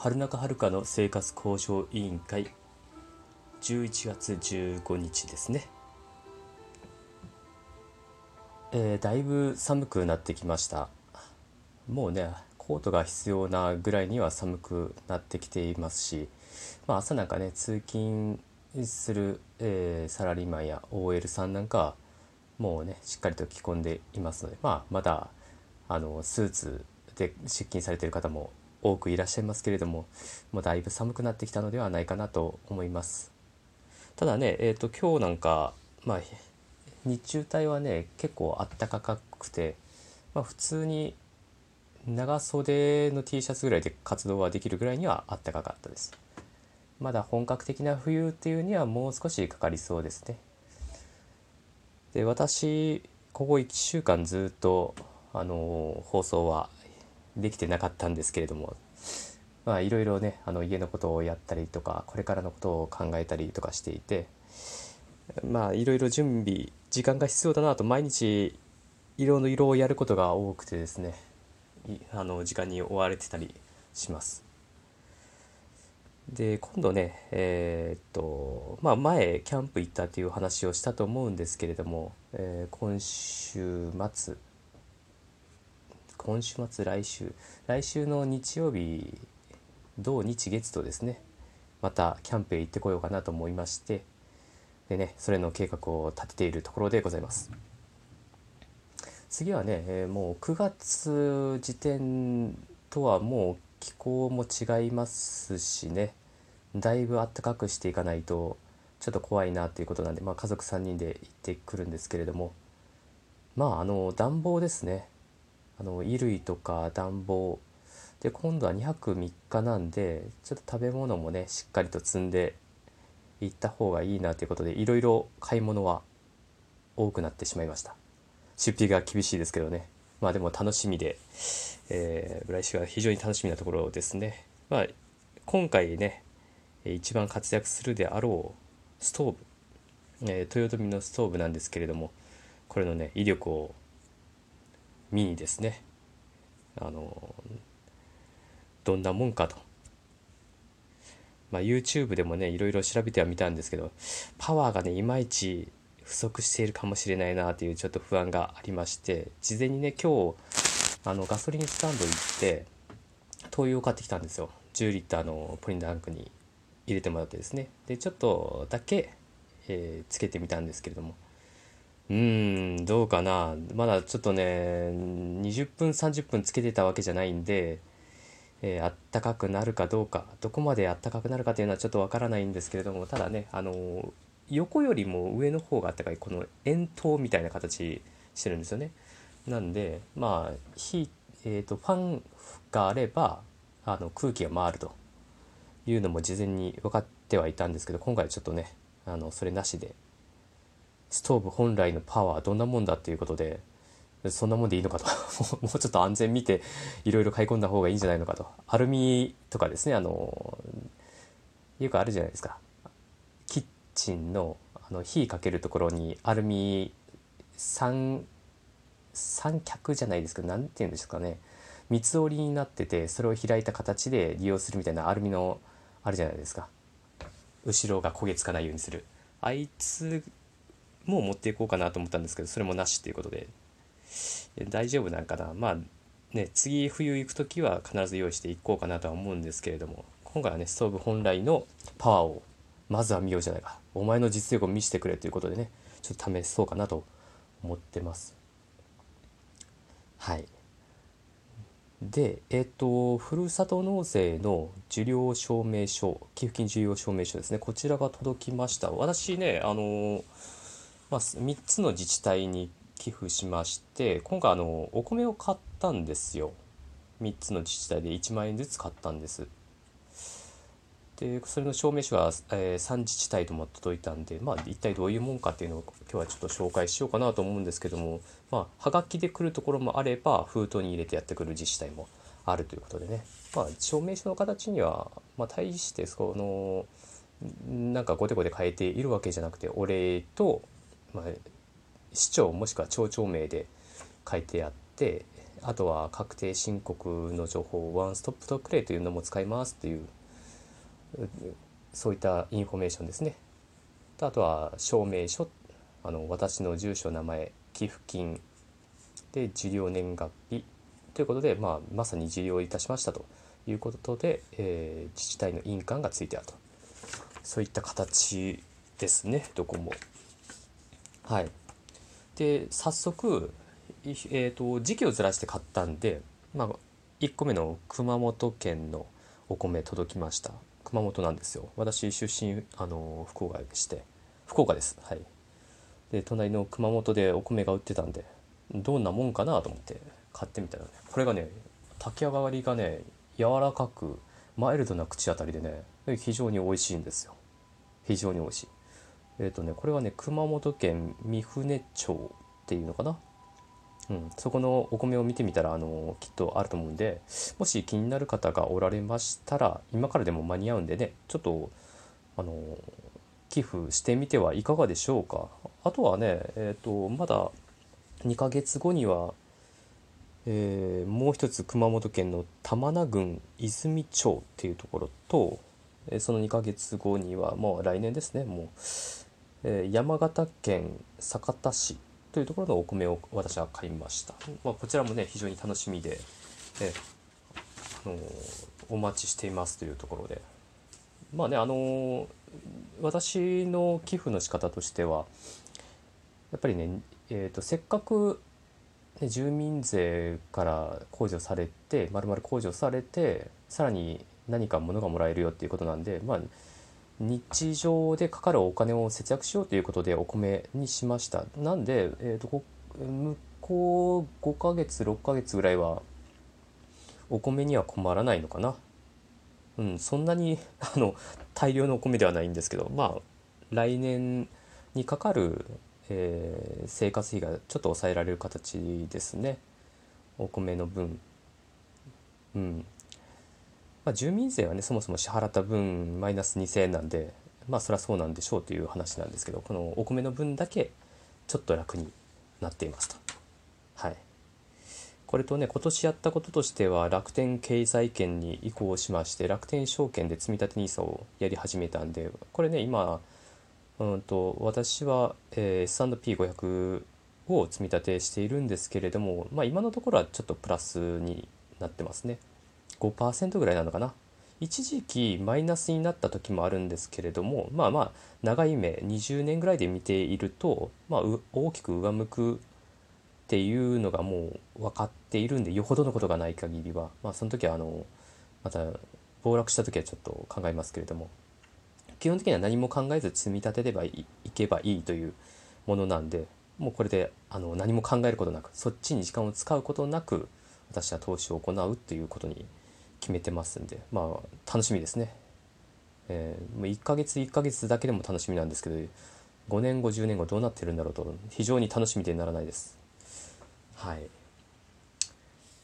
春中遥の生活向上委員会。11月15日ですね、えー、だいぶ寒くなってきました。もうねコートが必要なぐらいには寒くなってきていますし、まあ、朝なんかね通勤する、えー、サラリーマンや OL さんなんかはもうねしっかりと着込んでいますので、まあ、まだあのスーツで出勤されている方も多くいらっしゃいますけれどももうだいぶ寒くなってきたのではないかなと思います。ただねえっ、ー、と今日なんかまあ日中帯はね結構あったかくて、まあ、普通に長袖の T シャツぐらいで活動はできるぐらいにはあったかかったです。まだ本格的な冬っていうにはもう少しかかりそうですね。で私ここ1週間ずっとあの放送はできてなかったんですけれどもまあいろいろねあの家のことをやったりとかこれからのことを考えたりとかしていてまあいろいろ準備時間が必要だなと毎日色の色をやることが多くてですねあの時間に追われてたりします。で今度ねえー、っとまあ前キャンプ行ったっていう話をしたと思うんですけれども、えー、今週末今週末来週来週の日曜日土日月とですねまたキャンプへ行ってこようかなと思いましてでねそれの計画を立てているところでございます。次はね、えー、もう9月時点とはもう気候も違いますしねだいぶ暖かくしていかないとちょっと怖いなということなんで、まあ、家族3人で行ってくるんですけれどもまああの暖房ですねあの衣類とか暖房。で今度は2泊3日なんでちょっと食べ物もねしっかりと積んで行った方がいいなということでいろいろ買い物は多くなってしまいました。出費が厳しいですけどね。まあでも楽しみで、えー、来週は非常に楽しみなところですね。まあ今回ね一番活躍するであろうストーブ、えー、豊臣のストーブなんですけれどもこれのね威力を見にですね。あのどんなもんかと、まあ、YouTube でもねいろいろ調べてはみたんですけどパワーがねいまいち不足しているかもしれないなというちょっと不安がありまして事前にね今日あのガソリンスタンド行って灯油を買ってきたんですよ。10リッターのポリンダンクに入れてもらってですね。でちょっとだけ、えー、つけてみたんですけれども。うーん、どうかな。まだちょっとね、20分、30分つけてたわけじゃないんで、え、あったかくなるかどうか、どこまであったかくなるかというのはちょっとわからないんですけれども、ただね、あの横よりも上の方があったかい、この円筒みたいな形してるんですよね。なんで、まあ、火、えっ、ー、と、ファンがあれば、あの、空気が回るというのも事前に分かってはいたんですけど、今回ちょっとね、あの、それなしで、ストーブ本来のパワーはどんなもんだっていうことでそんなもんでいいのかと。もうちょっと安全見ていろいろ買い込んだ方がいいんじゃないのかと。アルミとかですねあのよくあるじゃないですか。キッチンのあの火かけるところにアルミ三三脚じゃないですけど何て言うんですかね。三つ折りになっててそれを開いた形で利用するみたいなアルミのあるじゃないですか。後ろが焦げつかないようにする。あいつもう持っていこうかなと思ったんですけどそれもなしっていうことで。大丈夫なんかな。まあね次冬行く時は必ず用意していこうかなとは思うんですけれども今回はねストーブ本来のパワーをまずは見ようじゃないか。お前の実力を見せてくれということでねちょっと試そうかなと思ってます。はい。でえっ、ー、とふるさと納税の受領証明書寄付金受領証明書ですね。こちらが届きました。私ねあのーまあ、3つの自治体に寄付しまして今回あのお米を買ったんですよ。3つの自治体で1万円ずつ買ったんです。でそれの証明書が、えー、3自治体とも届いたんでまあ一体どういうもんかっていうのを今日はちょっと紹介しようかなと思うんですけどもまあはがきで来るところもあれば封筒に入れてやってくる自治体もあるということでね。まあ証明書の形には、まあ、大してそのなんかごてごて変えているわけじゃなくてお礼とまあ、市長もしくは町長名で書いてあって、あとは確定申告の情報ワンストップトクレイというのも使いますっていうそういったインフォメーションですねあとは証明書あの私の住所名前寄付金で受領年月日ということで、まあ、まさに受領いたしましたということで、えー、自治体の印鑑がついてあるとそういった形ですねどこも。はい、で早速、えーと、時期をずらして買ったんで、まあ、1個目の熊本県のお米届きました。熊本なんですよ。私出身あの福岡でして。福岡です。はい。で隣の熊本でお米が売ってたんでどんなもんかなと思って買ってみたらねこれがね炊き上がりがね柔らかくマイルドな口当たりでね非常に美味しいんですよ。非常に美味しい。えっ、ー、とねこれはね熊本県三船町っていうのかな？うん、そこのお米を見てみたらあのきっとあると思うんでもし気になる方がおられましたら今からでも間に合うんでねちょっとあの寄付してみてはいかがでしょうか。あとはねえっ、ー、とまだ2ヶ月後には、えー、もう一つ熊本県の玉名郡泉町っていうところとその2ヶ月後にはもう来年ですねもう、え、山形県酒田市というところのお米を私は買いました、まあ、こちらもね非常に楽しみで、えあのお待ちしていますというところで。まあねあの私の寄付の仕方としてはやっぱりね、えーと、せっかく、ね、住民税から控除されてまるまる控除されてさらに何か物がもらえるよっていうことなんでまあ日常でかかるお金を節約しようということでお米にしました。なんで、えーと、向こう5ヶ月6ヶ月ぐらいはお米には困らないのかな。うんそんなに あの大量のお米ではないんですけどまあ来年にかかる、えー、生活費がちょっと抑えられる形ですね。お米の分。うん。まあ、住民税はねそもそも支払った分マイナス2000円なんでまあそりゃそうなんでしょうという話なんですけどこのお米の分だけちょっと楽になっていますと。はいこれとね今年やったこととしては楽天経済圏に移行しまして楽天証券で積立 NISA をやり始めたんでこれね今うんと私は、えー、S&P500 を積み立てしているんですけれども、まあ、今のところはちょっとプラスになってますね。5%ぐらいなのかな？一時期マイナスになった時もあるんですけれどもまあまあ長い目20年ぐらいで見ていると、まあ、大きく上向くっていうのがもう分かっているんでよほどのことがない限りは、まあ、その時はあのまた暴落した時はちょっと考えますけれども基本的には何も考えず積み立てればいけばいいというものなんでもうこれであの何も考えることなくそっちに時間を使うことなく私は投資を行うっていうことに決めてますんでまあ楽しみですね、えー、もう1ヶ月1ヶ月だけでも楽しみなんですけど5年後10年後どうなってるんだろうと非常に楽しみでならないです。はい。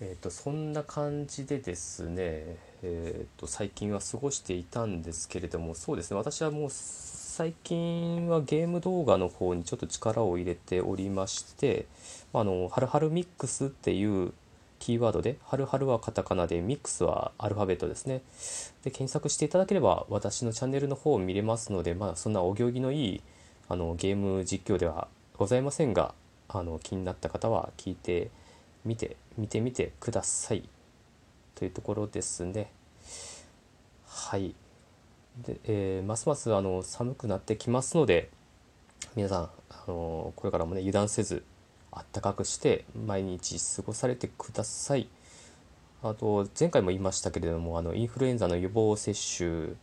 えーと、そんな感じでですね、えーと、最近は過ごしていたんですけれどもそうですね私はもう最近はゲーム動画の方にちょっと力を入れておりまして「まあのはるはるミックス」っていうキーワードで、はるはるはカタカナで、ミックスはアルファベットですね。で、検索していただければ、私のチャンネルの方を見れますので、まあ、そんなお行儀のいい、あの、ゲーム実況ではございませんが、あの、気になった方は聞いてみて、見てみてください。というところですね。はい。で、えー、ますますあの寒くなってきますので、皆さん、あのこれからもね、油断せず、あったかくして毎日過ごされてください。あと前回も言いましたけれどもあのインフルエンザの予防接種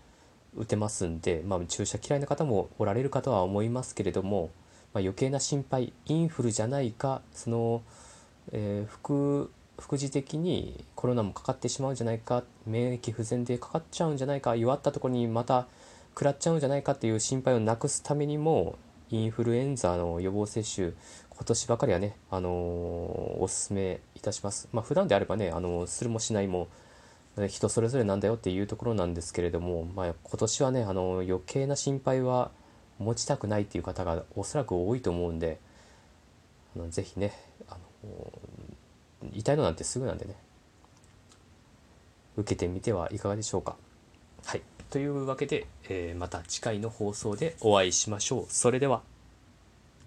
打てますんで、まあ、注射嫌いな方もおられるかとは思いますけれども、まあ、余計な心配インフルじゃないかその、えー、副副次的にコロナもかかってしまうんじゃないか免疫不全でかかっちゃうんじゃないか弱ったところにまた食らっちゃうんじゃないかっていう心配をなくすためにもインフルエンザの予防接種今年ばかりはね、あのー、おすすめいたします。まあ、普段であればね、あのー、するもしないも人それぞれなんだよっていうところなんですけれども、まあ、今年はね、あのー、余計な心配は持ちたくないっていう方がおそらく多いと思うんで、あのぜひね、あの痛いのなんてすぐなんでね受けてみてはいかがでしょうか。はい。というわけで、えーまた次回の放送でお会いしましょう。それでは。